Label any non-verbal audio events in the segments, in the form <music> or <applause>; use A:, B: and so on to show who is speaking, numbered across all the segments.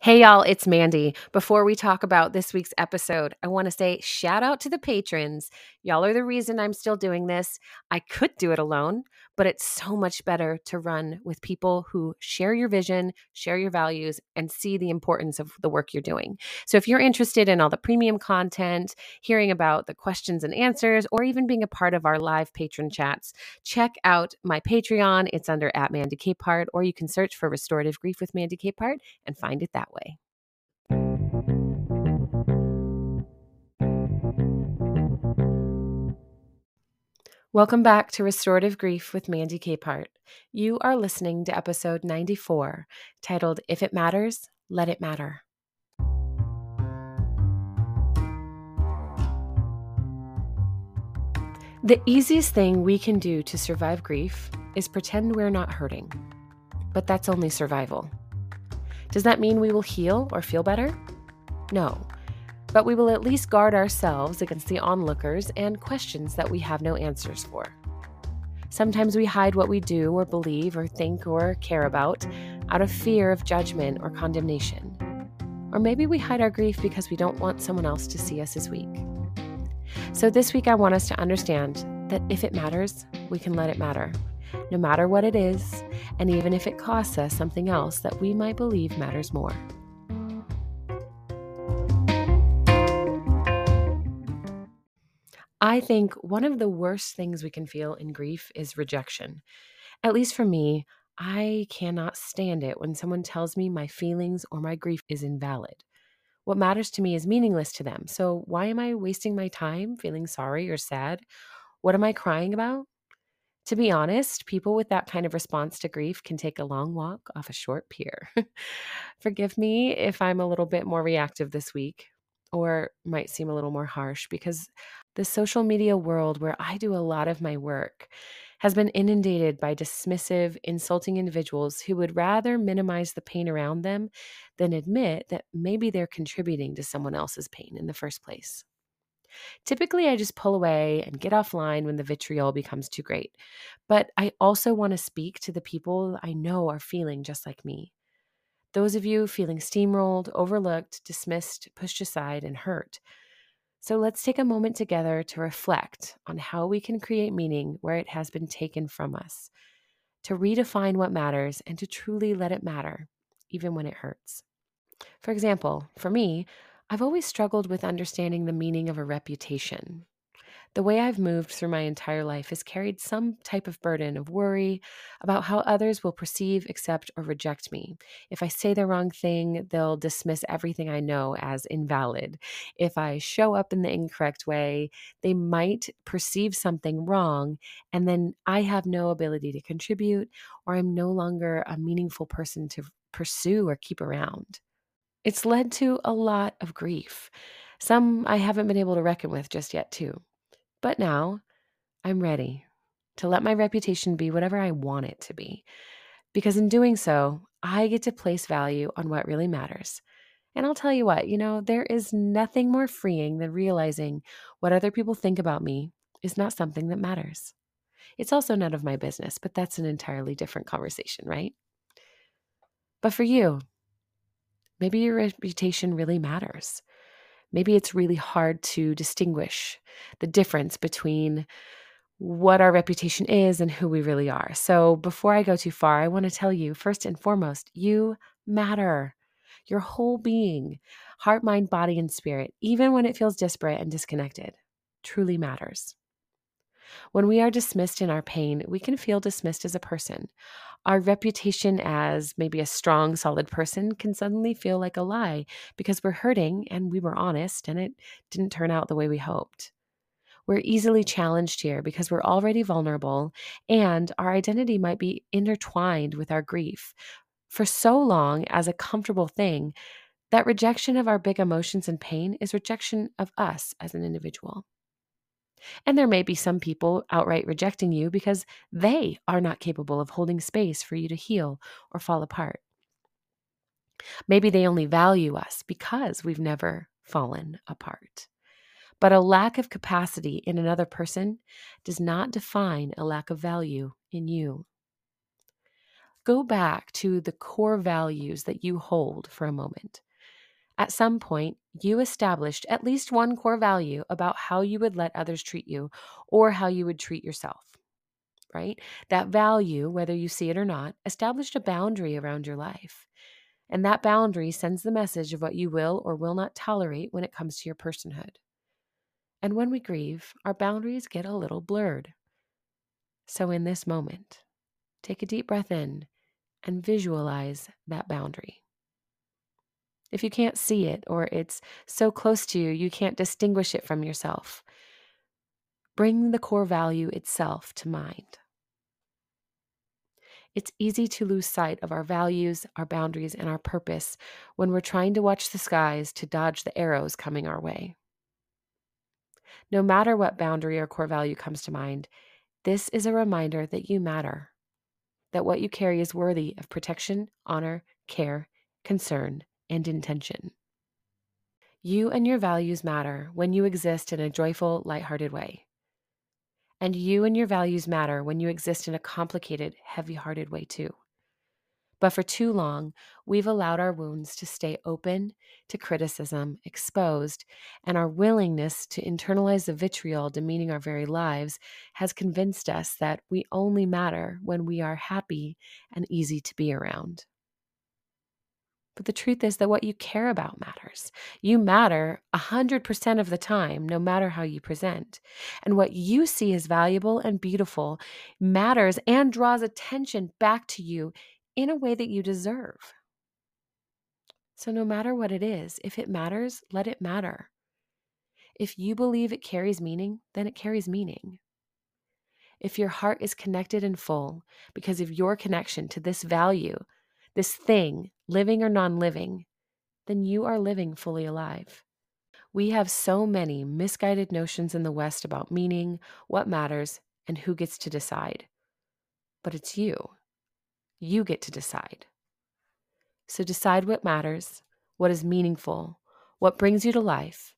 A: Hey, y'all, it's Mandy. Before we talk about this week's episode, I want to say shout out to the patrons. Y'all are the reason I'm still doing this. I could do it alone, but it's so much better to run with people who share your vision, share your values, and see the importance of the work you're doing. So if you're interested in all the premium content, hearing about the questions and answers, or even being a part of our live patron chats, check out my Patreon. It's under at Mandy Capehart, or you can search for Restorative Grief with Mandy Capehart and find it that way. Welcome back to Restorative Grief with Mandy Capehart. You are listening to episode 94, titled If It Matters, Let It Matter. The easiest thing we can do to survive grief is pretend we're not hurting. But that's only survival. Does that mean we will heal or feel better? No but we will at least guard ourselves against the onlookers and questions that we have no answers for. Sometimes we hide what we do or believe or think or care about out of fear of judgment or condemnation. Or maybe we hide our grief because we don't want someone else to see us as weak. So, this week, I want us to understand that if it matters, we can let it matter, no matter what it is, and even if it costs us something else that we might believe matters more. I think one of the worst things we can feel in grief is rejection. At least for me, I cannot stand it when someone tells me my feelings or my grief is invalid. What matters to me is meaningless to them. So why am I wasting my time feeling sorry or sad? What am I crying about? To be honest, people with that kind of response to grief can take a long walk off a short pier. <laughs> Forgive me if I'm a little bit more reactive this week or might seem a little more harsh because the social media world where I do a lot of my work has been inundated by dismissive, insulting individuals who would rather minimize the pain around them than admit that maybe they're contributing to someone else's pain in the first place. Typically, I just pull away and get offline when the vitriol becomes too great. But I also want to speak to the people I know are feeling just like me. Those of you feeling steamrolled, overlooked, dismissed, pushed aside, and hurt so let's take a moment together to reflect on how we can create meaning where it has been taken from us, to redefine what matters and to truly let it matter, even when it hurts. For example, for me, I've always struggled with understanding the meaning of a reputation. The way I've moved through my entire life has carried some type of burden of worry about how others will perceive, accept, or reject me. If I say the wrong thing, they'll dismiss everything I know as invalid. If I show up in the incorrect way, they might perceive something wrong, and then I have no ability to contribute, or I'm no longer a meaningful person to pursue or keep around. It's led to a lot of grief. Some I haven't been able to reckon with just yet, too. But now I'm ready to let my reputation be whatever I want it to be. Because in doing so, I get to place value on what really matters. And I'll tell you what, you know, there is nothing more freeing than realizing what other people think about me is not something that matters. It's also none of my business, but that's an entirely different conversation, right? But for you, maybe your reputation really matters maybe it's really hard to distinguish the difference between what our reputation is and who we really are. So, before I go too far, I want to tell you first and foremost, you matter. Your whole being, heart, mind, body, and spirit, even when it feels disparate and disconnected, truly matters. When we are dismissed in our pain, we can feel dismissed as a person. Our reputation as maybe a strong, solid person can suddenly feel like a lie because we're hurting and we were honest and it didn't turn out the way we hoped. We're easily challenged here because we're already vulnerable and our identity might be intertwined with our grief for so long as a comfortable thing that rejection of our big emotions and pain is rejection of us as an individual. And there may be some people outright rejecting you because they are not capable of holding space for you to heal or fall apart. Maybe they only value us because we've never fallen apart. But a lack of capacity in another person does not define a lack of value in you. Go back to the core values that you hold for a moment. At some point, you established at least one core value about how you would let others treat you or how you would treat yourself, right? That value, whether you see it or not, established a boundary around your life. And that boundary sends the message of what you will or will not tolerate when it comes to your personhood. And when we grieve, our boundaries get a little blurred. So, in this moment, take a deep breath in and visualize that boundary. If you can't see it or it's so close to you, you can't distinguish it from yourself, bring the core value itself to mind. It's easy to lose sight of our values, our boundaries, and our purpose when we're trying to watch the skies to dodge the arrows coming our way. No matter what boundary or core value comes to mind, this is a reminder that you matter, that what you carry is worthy of protection, honor, care, concern, and intention. You and your values matter when you exist in a joyful, lighthearted way. And you and your values matter when you exist in a complicated, heavy hearted way too. But for too long, we've allowed our wounds to stay open to criticism, exposed, and our willingness to internalize the vitriol demeaning our very lives has convinced us that we only matter when we are happy and easy to be around. But the truth is that what you care about matters. You matter 100% of the time, no matter how you present. And what you see as valuable and beautiful matters and draws attention back to you in a way that you deserve. So, no matter what it is, if it matters, let it matter. If you believe it carries meaning, then it carries meaning. If your heart is connected and full because of your connection to this value, this thing, living or non living, then you are living fully alive. We have so many misguided notions in the West about meaning, what matters, and who gets to decide. But it's you. You get to decide. So decide what matters, what is meaningful, what brings you to life,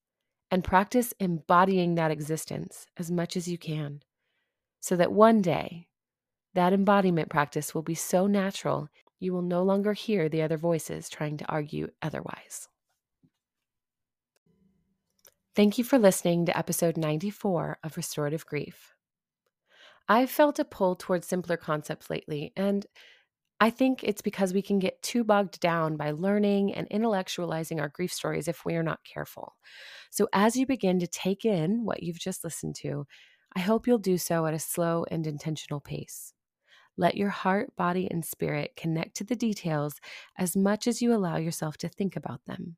A: and practice embodying that existence as much as you can so that one day that embodiment practice will be so natural you will no longer hear the other voices trying to argue otherwise. Thank you for listening to episode 94 of Restorative Grief. I've felt a pull towards simpler concepts lately, and I think it's because we can get too bogged down by learning and intellectualizing our grief stories if we are not careful. So, as you begin to take in what you've just listened to, I hope you'll do so at a slow and intentional pace. Let your heart, body, and spirit connect to the details as much as you allow yourself to think about them.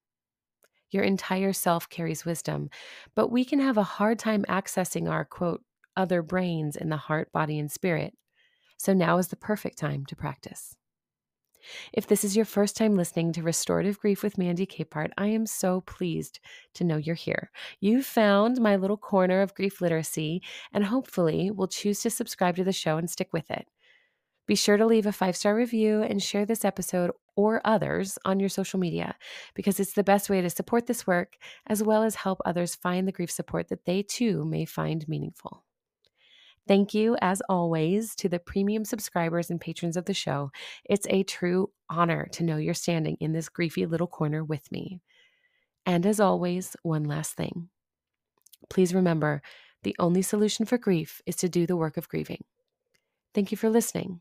A: Your entire self carries wisdom, but we can have a hard time accessing our quote, other brains in the heart, body, and spirit. So now is the perfect time to practice. If this is your first time listening to Restorative Grief with Mandy Capehart, I am so pleased to know you're here. You've found my little corner of grief literacy and hopefully will choose to subscribe to the show and stick with it. Be sure to leave a five star review and share this episode or others on your social media because it's the best way to support this work as well as help others find the grief support that they too may find meaningful. Thank you, as always, to the premium subscribers and patrons of the show. It's a true honor to know you're standing in this griefy little corner with me. And as always, one last thing. Please remember the only solution for grief is to do the work of grieving. Thank you for listening.